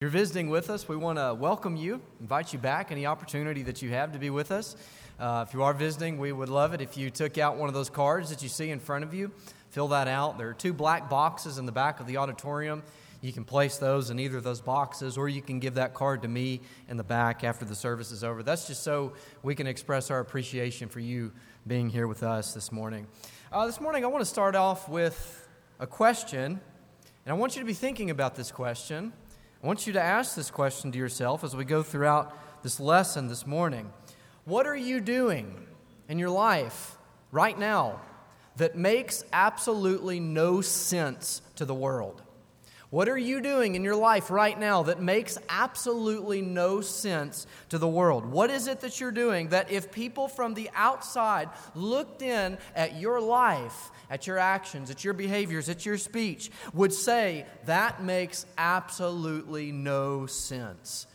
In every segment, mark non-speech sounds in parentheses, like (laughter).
you're visiting with us, we want to welcome you, invite you back any opportunity that you have to be with us. Uh, if you are visiting, we would love it if you took out one of those cards that you see in front of you, fill that out. There are two black boxes in the back of the auditorium. You can place those in either of those boxes, or you can give that card to me in the back after the service is over. That's just so we can express our appreciation for you being here with us this morning. Uh, this morning, I want to start off with a question, and I want you to be thinking about this question. I want you to ask this question to yourself as we go throughout this lesson this morning. What are you doing in your life right now that makes absolutely no sense to the world? What are you doing in your life right now that makes absolutely no sense to the world? What is it that you're doing that if people from the outside looked in at your life, at your actions, at your behaviors, at your speech, would say, that makes absolutely no sense?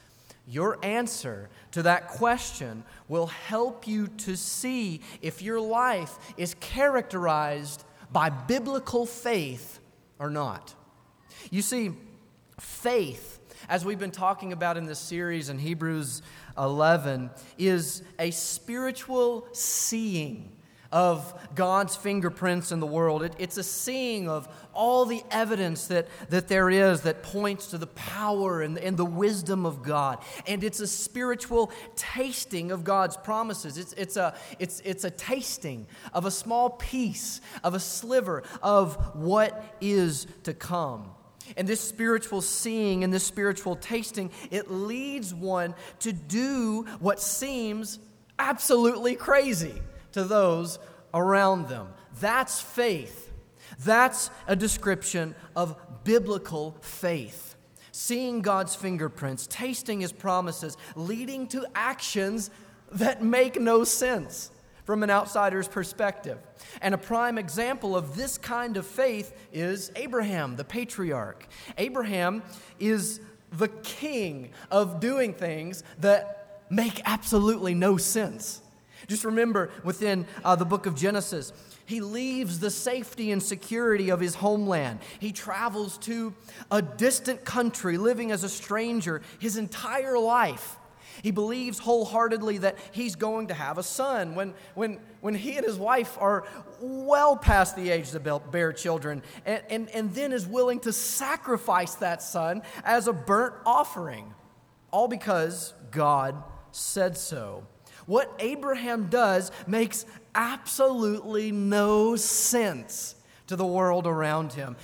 Your answer to that question will help you to see if your life is characterized by biblical faith or not. You see, faith, as we've been talking about in this series in Hebrews 11, is a spiritual seeing of God's fingerprints in the world. It, it's a seeing of all the evidence that, that there is that points to the power and, and the wisdom of God. And it's a spiritual tasting of God's promises. It's, it's, a, it's, it's a tasting of a small piece, of a sliver of what is to come. And this spiritual seeing and this spiritual tasting, it leads one to do what seems absolutely crazy to those around them. That's faith. That's a description of biblical faith. Seeing God's fingerprints, tasting his promises, leading to actions that make no sense from an outsider's perspective. And a prime example of this kind of faith is Abraham, the patriarch. Abraham is the king of doing things that make absolutely no sense. Just remember within uh, the book of Genesis, he leaves the safety and security of his homeland. He travels to a distant country, living as a stranger his entire life. He believes wholeheartedly that he's going to have a son when, when, when he and his wife are well past the age to bear children, and, and, and then is willing to sacrifice that son as a burnt offering, all because God said so. What Abraham does makes absolutely no sense to the world around him.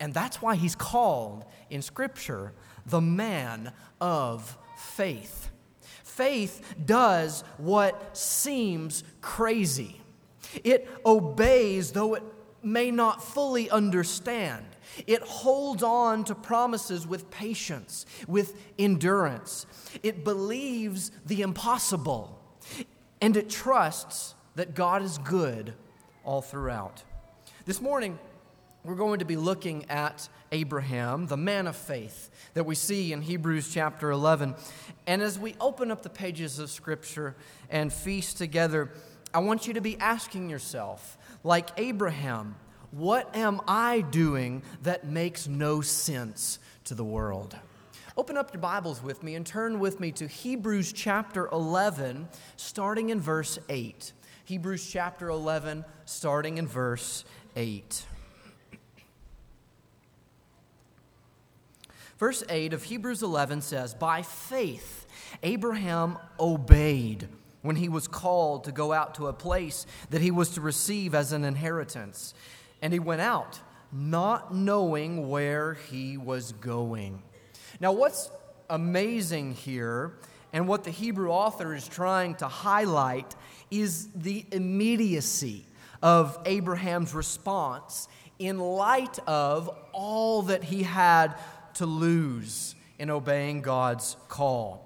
And that's why he's called in Scripture the man of faith faith does what seems crazy. It obeys, though it may not fully understand. It holds on to promises with patience, with endurance. It believes the impossible, and it trusts that God is good all throughout. This morning, we're going to be looking at Abraham, the man of faith that we see in Hebrews chapter 11. And as we open up the pages of Scripture and feast together, I want you to be asking yourself, like Abraham, what am I doing that makes no sense to the world? Open up your Bibles with me and turn with me to Hebrews chapter 11, starting in verse 8. Hebrews chapter 11, starting in verse 8. Verse 8 of Hebrews 11 says, By faith, Abraham obeyed when he was called to go out to a place that he was to receive as an inheritance. And he went out, not knowing where he was going. Now, what's amazing here, and what the Hebrew author is trying to highlight, is the immediacy of Abraham's response in light of all that he had to lose in obeying God's call.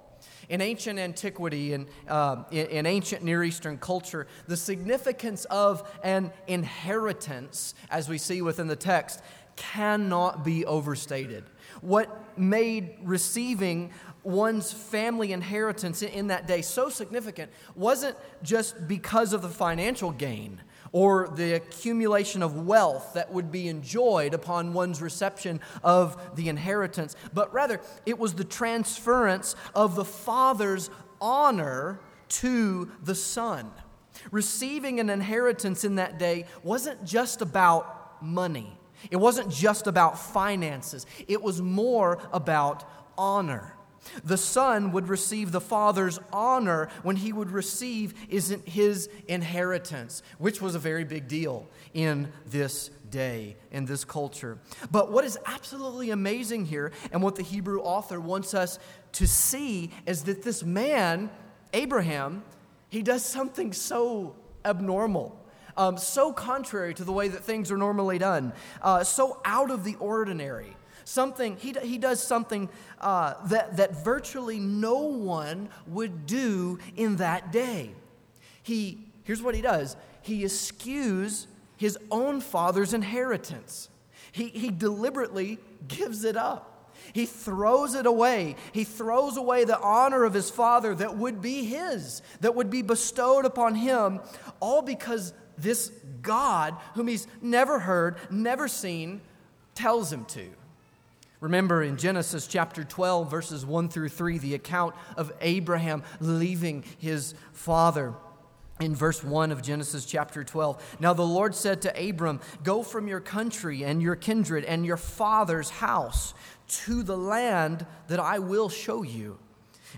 In ancient antiquity and uh, in, in ancient Near Eastern culture, the significance of an inheritance, as we see within the text, cannot be overstated. What made receiving one's family inheritance in that day so significant wasn't just because of the financial gain or the accumulation of wealth that would be enjoyed upon one's reception of the inheritance, but rather it was the transference of the father's honor to the son. Receiving an inheritance in that day wasn't just about money. It wasn't just about finances. It was more about honor. The son would receive the father's honor when he would receive isn't his inheritance, which was a very big deal in this day, in this culture. But what is absolutely amazing here, and what the Hebrew author wants us to see, is that this man, Abraham, he does something so abnormal. Um, so contrary to the way that things are normally done, uh, so out of the ordinary. Something, he, he does something uh, that, that virtually no one would do in that day. He, here's what he does he eschews his own father's inheritance, he, he deliberately gives it up. He throws it away. He throws away the honor of his father that would be his, that would be bestowed upon him, all because this God, whom he's never heard, never seen, tells him to. Remember in Genesis chapter 12, verses 1 through 3, the account of Abraham leaving his father. In verse 1 of Genesis chapter 12, now the Lord said to Abram, Go from your country and your kindred and your father's house to the land that I will show you.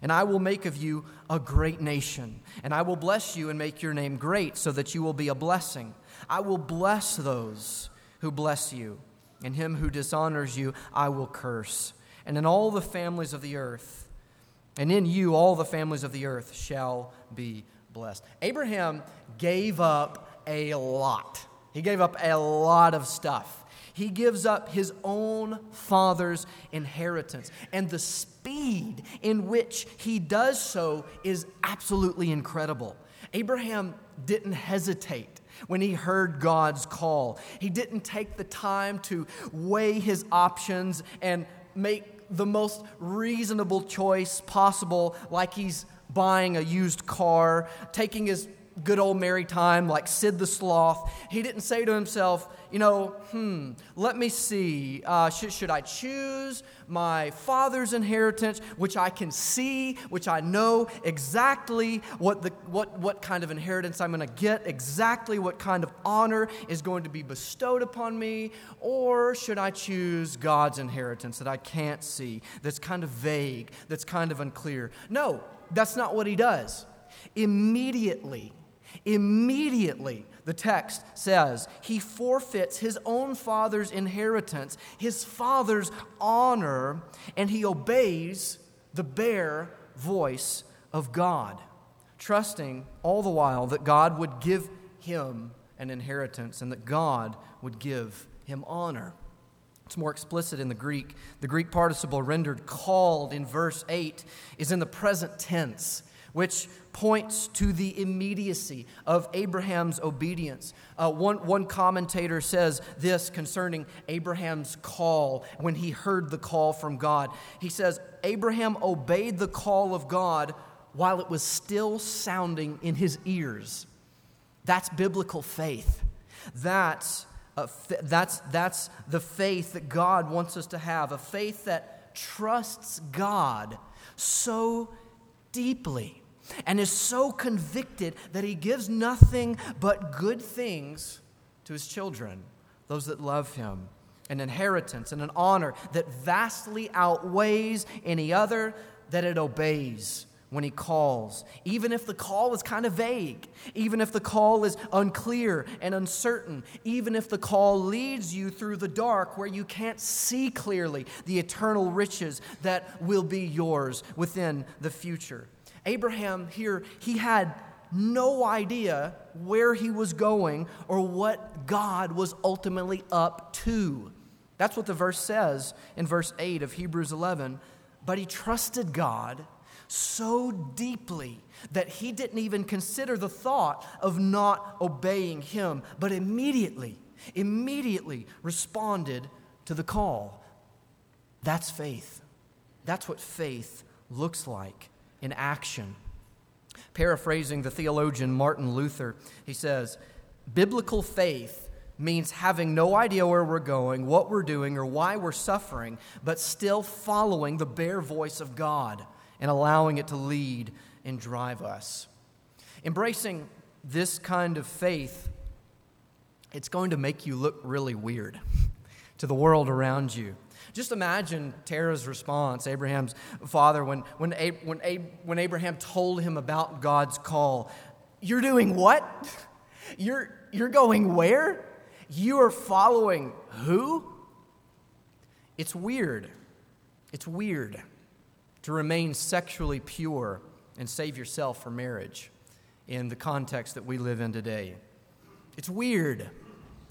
And I will make of you a great nation, and I will bless you and make your name great, so that you will be a blessing. I will bless those who bless you and him who dishonors you I will curse. And in all the families of the earth, and in you all the families of the earth shall be blessed. Abraham gave up a lot. He gave up a lot of stuff. He gives up his own father's inheritance. And the speed in which he does so is absolutely incredible. Abraham didn't hesitate when he heard God's call. He didn't take the time to weigh his options and make the most reasonable choice possible, like he's buying a used car, taking his good old merry time, like Sid the Sloth. He didn't say to himself, you know, hmm, let me see. Uh, should, should I choose my father's inheritance, which I can see, which I know exactly what, the, what, what kind of inheritance I'm going to get, exactly what kind of honor is going to be bestowed upon me? Or should I choose God's inheritance that I can't see, that's kind of vague, that's kind of unclear? No, that's not what he does. Immediately, immediately, the text says he forfeits his own father's inheritance, his father's honor, and he obeys the bare voice of God, trusting all the while that God would give him an inheritance and that God would give him honor. It's more explicit in the Greek. The Greek participle rendered called in verse 8 is in the present tense which points to the immediacy of Abraham's obedience. Uh, one, one commentator says this concerning Abraham's call when he heard the call from God. He says, Abraham obeyed the call of God while it was still sounding in his ears. That's biblical faith. That's, that's, that's the faith that God wants us to have, a faith that trusts God so deeply and is so convicted that he gives nothing but good things to his children, those that love him, an inheritance and an honor that vastly outweighs any other that it obeys when he calls, even if the call is kind of vague, even if the call is unclear and uncertain, even if the call leads you through the dark where you can't see clearly the eternal riches that will be yours within the future. Abraham here, he had no idea where he was going or what God was ultimately up to. That's what the verse says in verse 8 of Hebrews 11. But he trusted God so deeply that he didn't even consider the thought of not obeying him, but immediately, immediately responded to the call. That's faith. That's what faith looks like in action. Paraphrasing the theologian Martin Luther, he says, biblical faith means having no idea where we're going, what we're doing, or why we're suffering, but still following the bare voice of God and allowing it to lead and drive us. Embracing this kind of faith, it's going to make you look really weird to the world around you. Just imagine Terah's response, Abraham's father, when, when, when, when Abraham told him about God's call. You're doing what? (laughs) You're, you're going where? You are following who? It's weird. It's weird to remain sexually pure and save yourself for marriage in the context that we live in today. It's weird.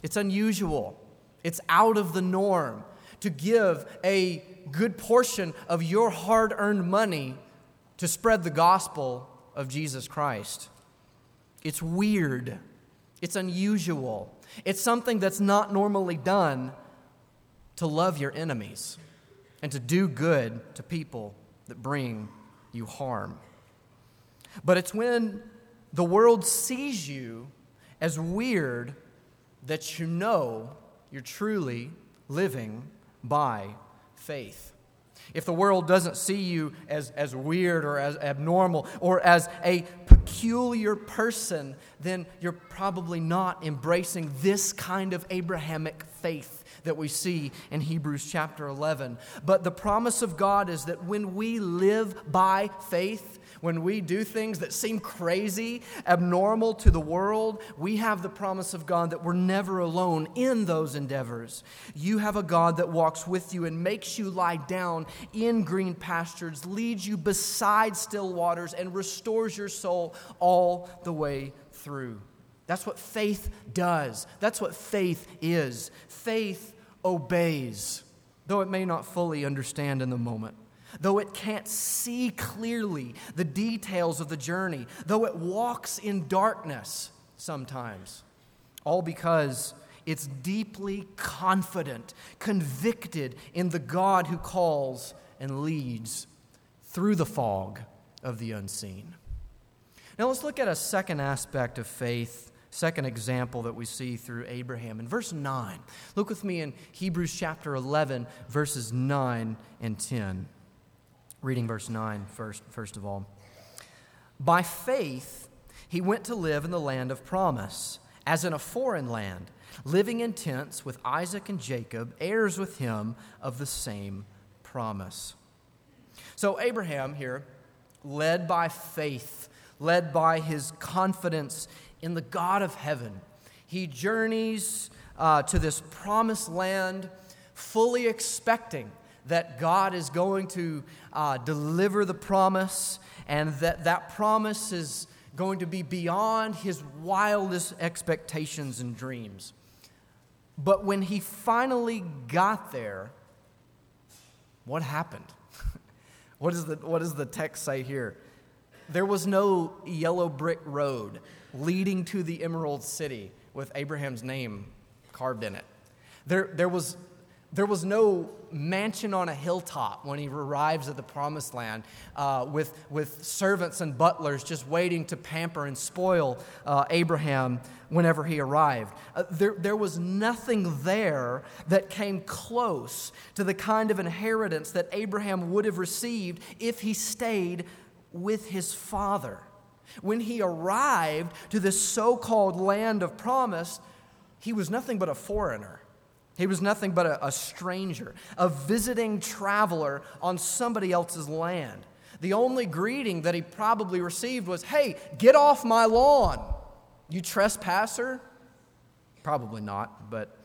It's unusual. It's out of the norm to give a good portion of your hard earned money to spread the gospel of Jesus Christ. It's weird. It's unusual. It's something that's not normally done to love your enemies and to do good to people that bring you harm. But it's when the world sees you as weird that you know you're truly living by faith. If the world doesn't see you as, as weird or as abnormal or as a peculiar person, then you're probably not embracing this kind of Abrahamic faith that we see in Hebrews chapter 11. But the promise of God is that when we live by faith, when we do things that seem crazy, abnormal to the world, we have the promise of God that we're never alone in those endeavors. You have a God that walks with you and makes you lie down in green pastures, leads you beside still waters, and restores your soul all the way through. That's what faith does. That's what faith is. Faith obeys, though it may not fully understand in the moment though it can't see clearly the details of the journey, though it walks in darkness sometimes, all because it's deeply confident, convicted in the God who calls and leads through the fog of the unseen. Now let's look at a second aspect of faith, second example that we see through Abraham. In verse 9, look with me in Hebrews chapter 11, verses 9 and 10. Reading verse 9 first, first of all. By faith, he went to live in the land of promise, as in a foreign land, living in tents with Isaac and Jacob, heirs with him of the same promise. So, Abraham here, led by faith, led by his confidence in the God of heaven, he journeys uh, to this promised land fully expecting that God is going to uh, deliver the promise and that that promise is going to be beyond his wildest expectations and dreams. But when he finally got there, what happened? (laughs) what, is the, what does the text say here? There was no yellow brick road leading to the Emerald City with Abraham's name carved in it. There, there was there was no mansion on a hilltop when he arrives at the promised land uh, with, with servants and butlers just waiting to pamper and spoil uh, Abraham whenever he arrived. Uh, there, there was nothing there that came close to the kind of inheritance that Abraham would have received if he stayed with his father. When he arrived to this so called land of promise, he was nothing but a foreigner. He was nothing but a, a, stranger, a visiting traveler on somebody else's land. The only greeting that he probably received was, Hey, get off my lawn, you trespasser. Probably not, but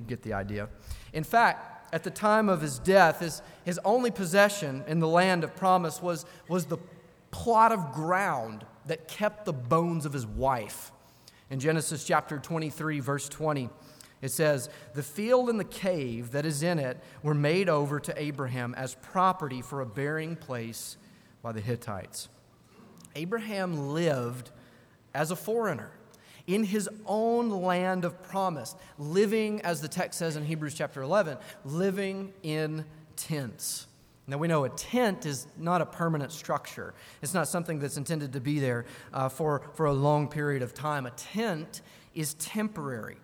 you get the idea. In fact, at the time of his death, his, his only possession in the land of promise was, was the plot of ground that kept the bones of his wife. In Genesis chapter 23, verse 20, it says, The field and the cave that is in it were made over to Abraham as property for a burying place by the Hittites. Abraham lived as a foreigner in his own land of promise, living, as the text says in Hebrews chapter 11, living in tents. Now, we know a tent is not a permanent structure. It's not something that's intended to be there uh, for, for a long period of time. A tent is temporary.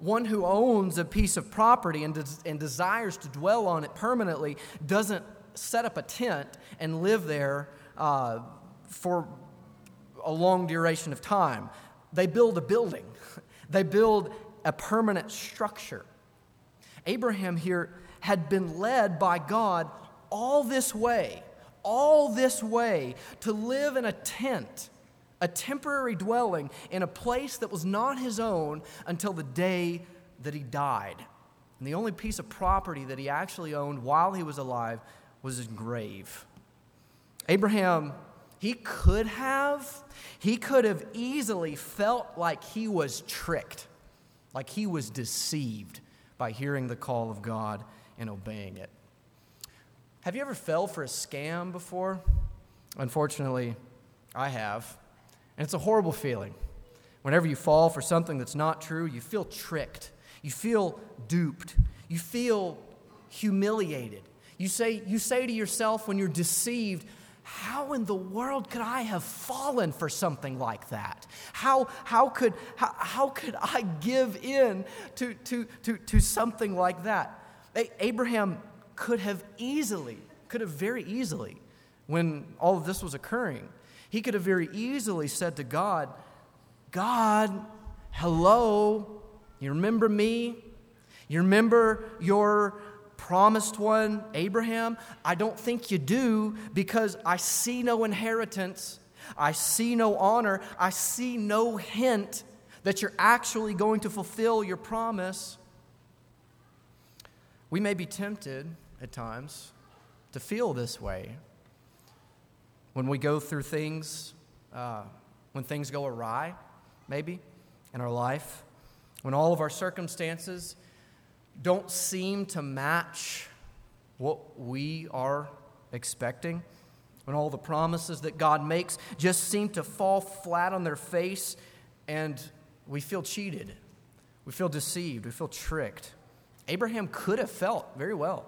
One who owns a piece of property and, des- and desires to dwell on it permanently doesn't set up a tent and live there uh, for a long duration of time. They build a building, (laughs) they build a permanent structure. Abraham here had been led by God all this way, all this way to live in a tent, a temporary dwelling in a place that was not his own until the day that he died. And the only piece of property that he actually owned while he was alive was his grave. Abraham, he could have, he could have easily felt like he was tricked, like he was deceived by hearing the call of God and obeying it. Have you ever fell for a scam before? Unfortunately, I have. And it's a horrible feeling. Whenever you fall for something that's not true, you feel tricked. You feel duped. You feel humiliated. You say, you say to yourself when you're deceived, how in the world could I have fallen for something like that? How, how, could, how, how could I give in to, to, to, to something like that? Abraham could have easily, could have very easily, when all of this was occurring, he could have very easily said to God, God, hello, you remember me? You remember your promised one, Abraham? I don't think you do because I see no inheritance. I see no honor. I see no hint that you're actually going to fulfill your promise. We may be tempted at times to feel this way. When we go through things, uh, when things go awry, maybe, in our life, when all of our circumstances don't seem to match what we are expecting, when all the promises that God makes just seem to fall flat on their face and we feel cheated, we feel deceived, we feel tricked. Abraham could have felt very well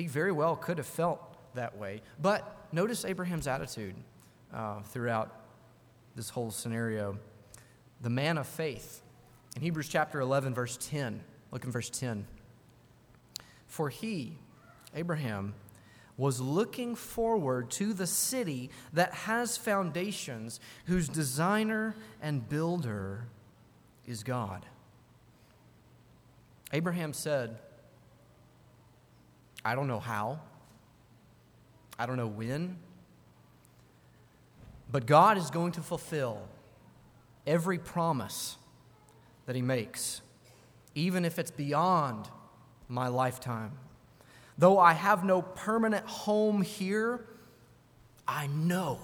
he very well could have felt that way. But notice Abraham's attitude uh, throughout this whole scenario. The man of faith. In Hebrews chapter 11, verse 10, look in verse 10. For he, Abraham, was looking forward to the city that has foundations, whose designer and builder is God. Abraham said, I don't know how. I don't know when. But God is going to fulfill every promise that He makes, even if it's beyond my lifetime. Though I have no permanent home here, I know,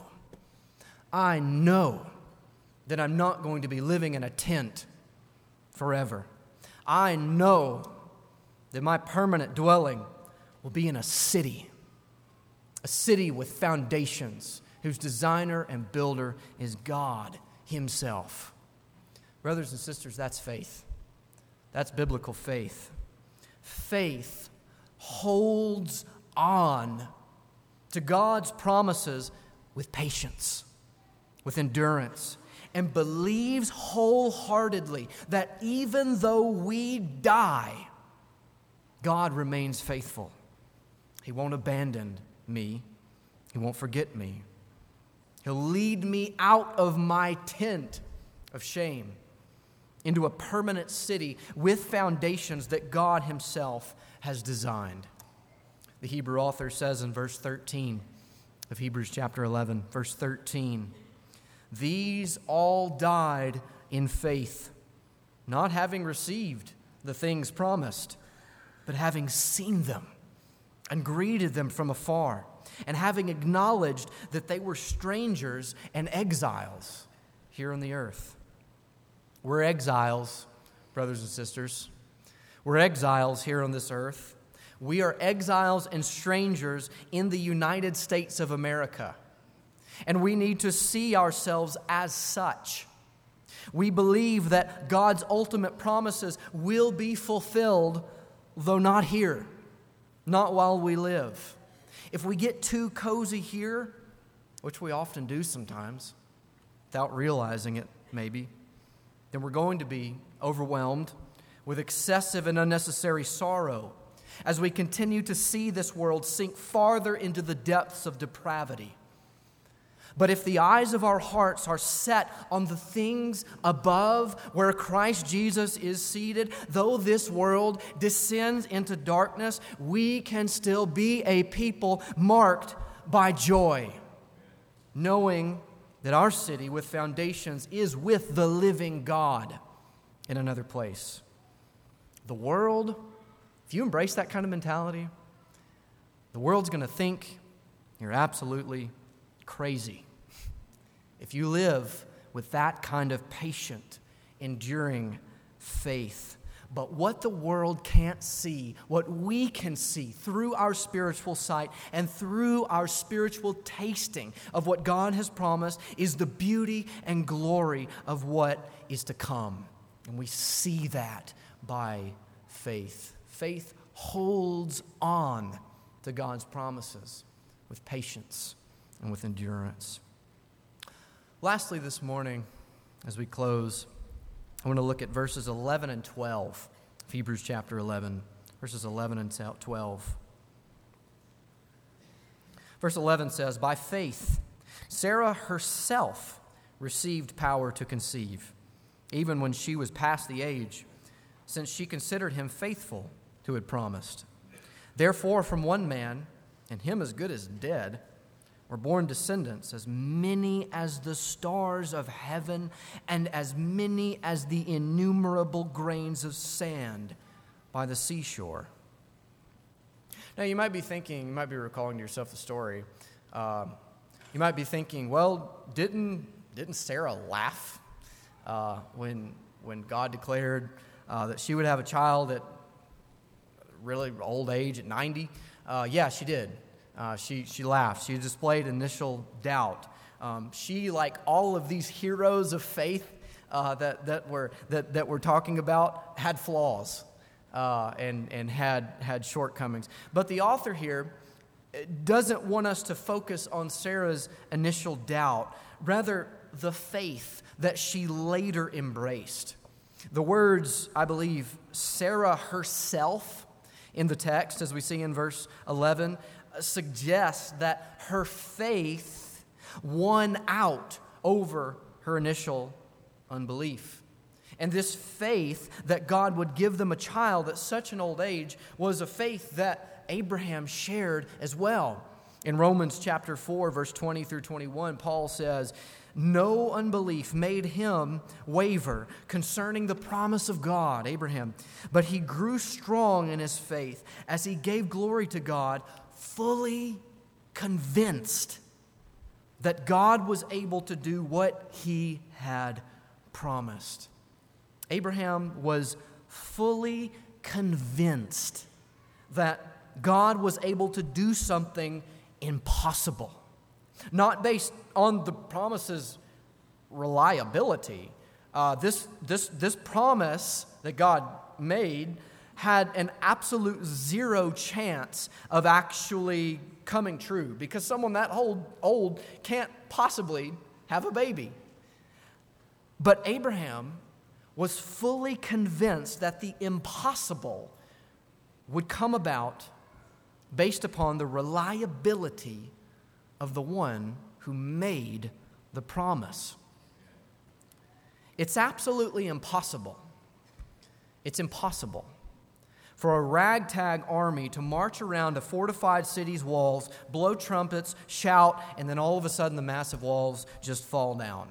I know that I'm not going to be living in a tent forever. I know that my permanent dwelling will be in a city, a city with foundations, whose designer and builder is God Himself. Brothers and sisters, that's faith. That's biblical faith. Faith holds on to God's promises with patience, with endurance, and believes wholeheartedly that even though we die, God remains faithful. He won't abandon me, He won't forget me. He'll lead me out of my tent of shame into a permanent city with foundations that God Himself has designed. The Hebrew author says in verse 13 of Hebrews chapter 11, verse 13, These all died in faith, not having received the things promised, but having seen them and greeted them from afar, and having acknowledged that they were strangers and exiles here on the earth. We're exiles, brothers and sisters. We're exiles here on this earth. We are exiles and strangers in the United States of America. And we need to see ourselves as such. We believe that God's ultimate promises will be fulfilled, though not here not while we live. If we get too cozy here, which we often do sometimes, without realizing it, maybe, then we're going to be overwhelmed with excessive and unnecessary sorrow as we continue to see this world sink farther into the depths of depravity. But if the eyes of our hearts are set on the things above where Christ Jesus is seated, though this world descends into darkness, we can still be a people marked by joy, knowing that our city with foundations is with the living God in another place. The world, if you embrace that kind of mentality, the world's going to think you're absolutely crazy. If you live with that kind of patient, enduring faith. But what the world can't see, what we can see through our spiritual sight and through our spiritual tasting of what God has promised, is the beauty and glory of what is to come. And we see that by faith. Faith holds on to God's promises with patience and with endurance. Lastly, this morning, as we close, I want to look at verses 11 and 12 of Hebrews chapter 11, verses 11 and 12. Verse 11 says, By faith, Sarah herself received power to conceive, even when she was past the age, since she considered him faithful who had promised. Therefore, from one man, and him as good as dead, were born descendants, as many as the stars of heaven and as many as the innumerable grains of sand by the seashore. Now, you might be thinking, you might be recalling to yourself the story. Uh, you might be thinking, well, didn't, didn't Sarah laugh uh, when, when God declared uh, that she would have a child at really old age, at 90? Uh, yeah, she did. Uh, she, she laughed. She displayed initial doubt. Um, she, like all of these heroes of faith uh, that, that, we're, that, that we're talking about, had flaws uh, and, and had, had shortcomings. But the author here uh, doesn't want us to focus on Sarah's initial doubt, rather, the faith that she later embraced. The words, I believe, Sarah herself in the text, as we see in verse 11, suggests that her faith won out over her initial unbelief. And this faith that God would give them a child at such an old age was a faith that Abraham shared as well. In Romans chapter 4, verse 20 through 21, Paul says, No unbelief made him waver concerning the promise of God, Abraham, but he grew strong in his faith as he gave glory to God fully convinced that God was able to do what he had promised. Abraham was fully convinced that God was able to do something impossible, not based on the promise's reliability. Uh, this, this, this promise that God made had an absolute zero chance of actually coming true because someone that old, old can't possibly have a baby. But Abraham was fully convinced that the impossible would come about based upon the reliability of the one who made the promise. It's absolutely impossible. It's impossible for a ragtag army to march around a fortified city's walls, blow trumpets, shout, and then all of a sudden the massive walls just fall down.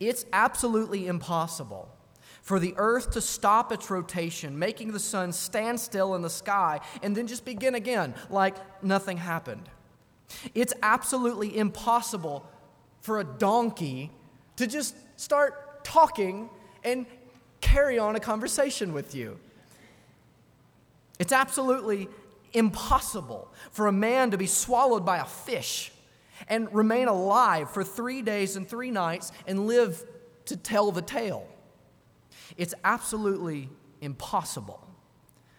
It's absolutely impossible for the earth to stop its rotation, making the sun stand still in the sky, and then just begin again like nothing happened. It's absolutely impossible for a donkey to just start talking and carry on a conversation with you. It's absolutely impossible for a man to be swallowed by a fish and remain alive for three days and three nights and live to tell the tale. It's absolutely impossible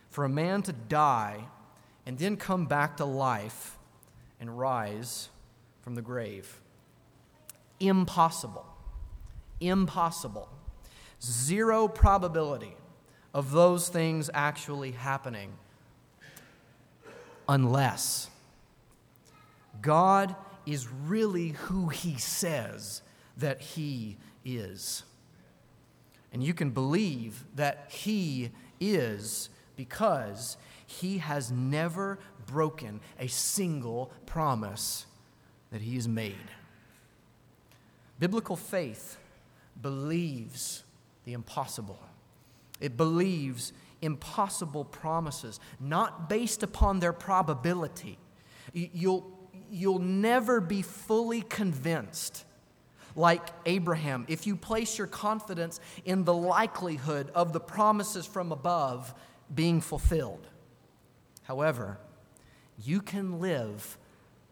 for a man to die and then come back to life and rise from the grave. Impossible. Impossible. Zero probability of those things actually happening unless God is really who He says that He is. And you can believe that He is because He has never broken a single promise that He has made. Biblical faith believes the impossible. It believes impossible promises, not based upon their probability. You'll, you'll never be fully convinced, like Abraham, if you place your confidence in the likelihood of the promises from above being fulfilled. However, you can live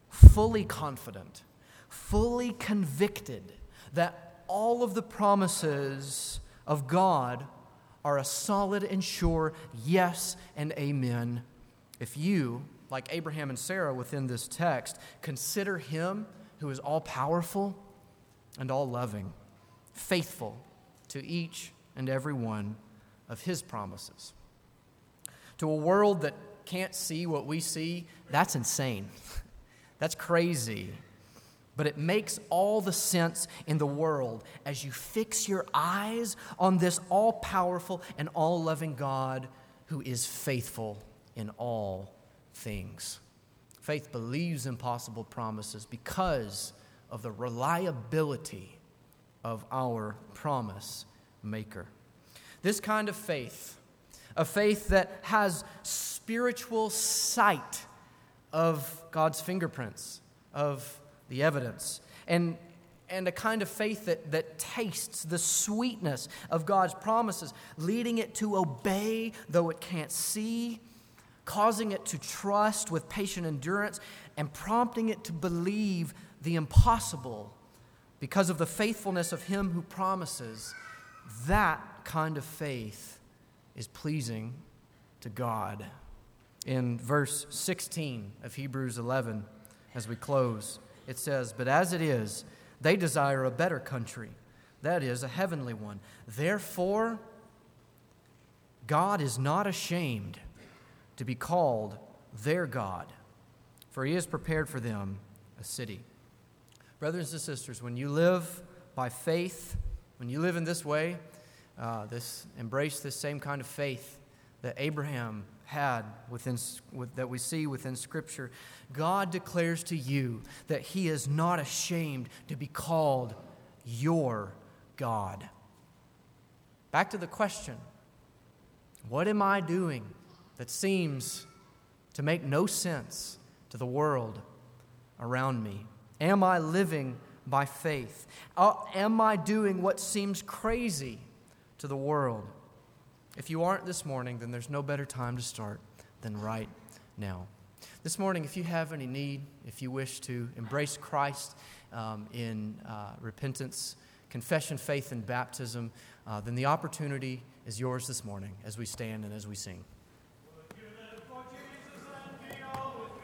fully confident, fully convicted that all of the promises of God are a solid and sure yes and amen. If you, like Abraham and Sarah within this text, consider him who is all powerful and all loving, faithful to each and every one of his promises. To a world that can't see what we see, that's insane. (laughs) That's crazy but it makes all the sense in the world as you fix your eyes on this all powerful and all loving God who is faithful in all things. Faith believes impossible promises because of the reliability of our promise maker. This kind of faith, a faith that has spiritual sight of God's fingerprints, of the evidence, and, and a kind of faith that, that tastes the sweetness of God's promises, leading it to obey though it can't see, causing it to trust with patient endurance, and prompting it to believe the impossible because of the faithfulness of Him who promises. That kind of faith is pleasing to God. In verse 16 of Hebrews 11, as we close, it says, But as it is, they desire a better country, that is, a heavenly one. Therefore, God is not ashamed to be called their God, for he has prepared for them a city. Brothers and sisters, when you live by faith, when you live in this way, uh, this embrace this same kind of faith that Abraham had within, with, that we see within Scripture, God declares to you that He is not ashamed to be called your God. Back to the question what am I doing that seems to make no sense to the world around me? Am I living by faith? Uh, am I doing what seems crazy to the world? If you aren't this morning, then there's no better time to start than right now. This morning, if you have any need, if you wish to embrace Christ um, in uh, repentance, confession, faith, and baptism, uh, then the opportunity is yours this morning as we stand and as we sing.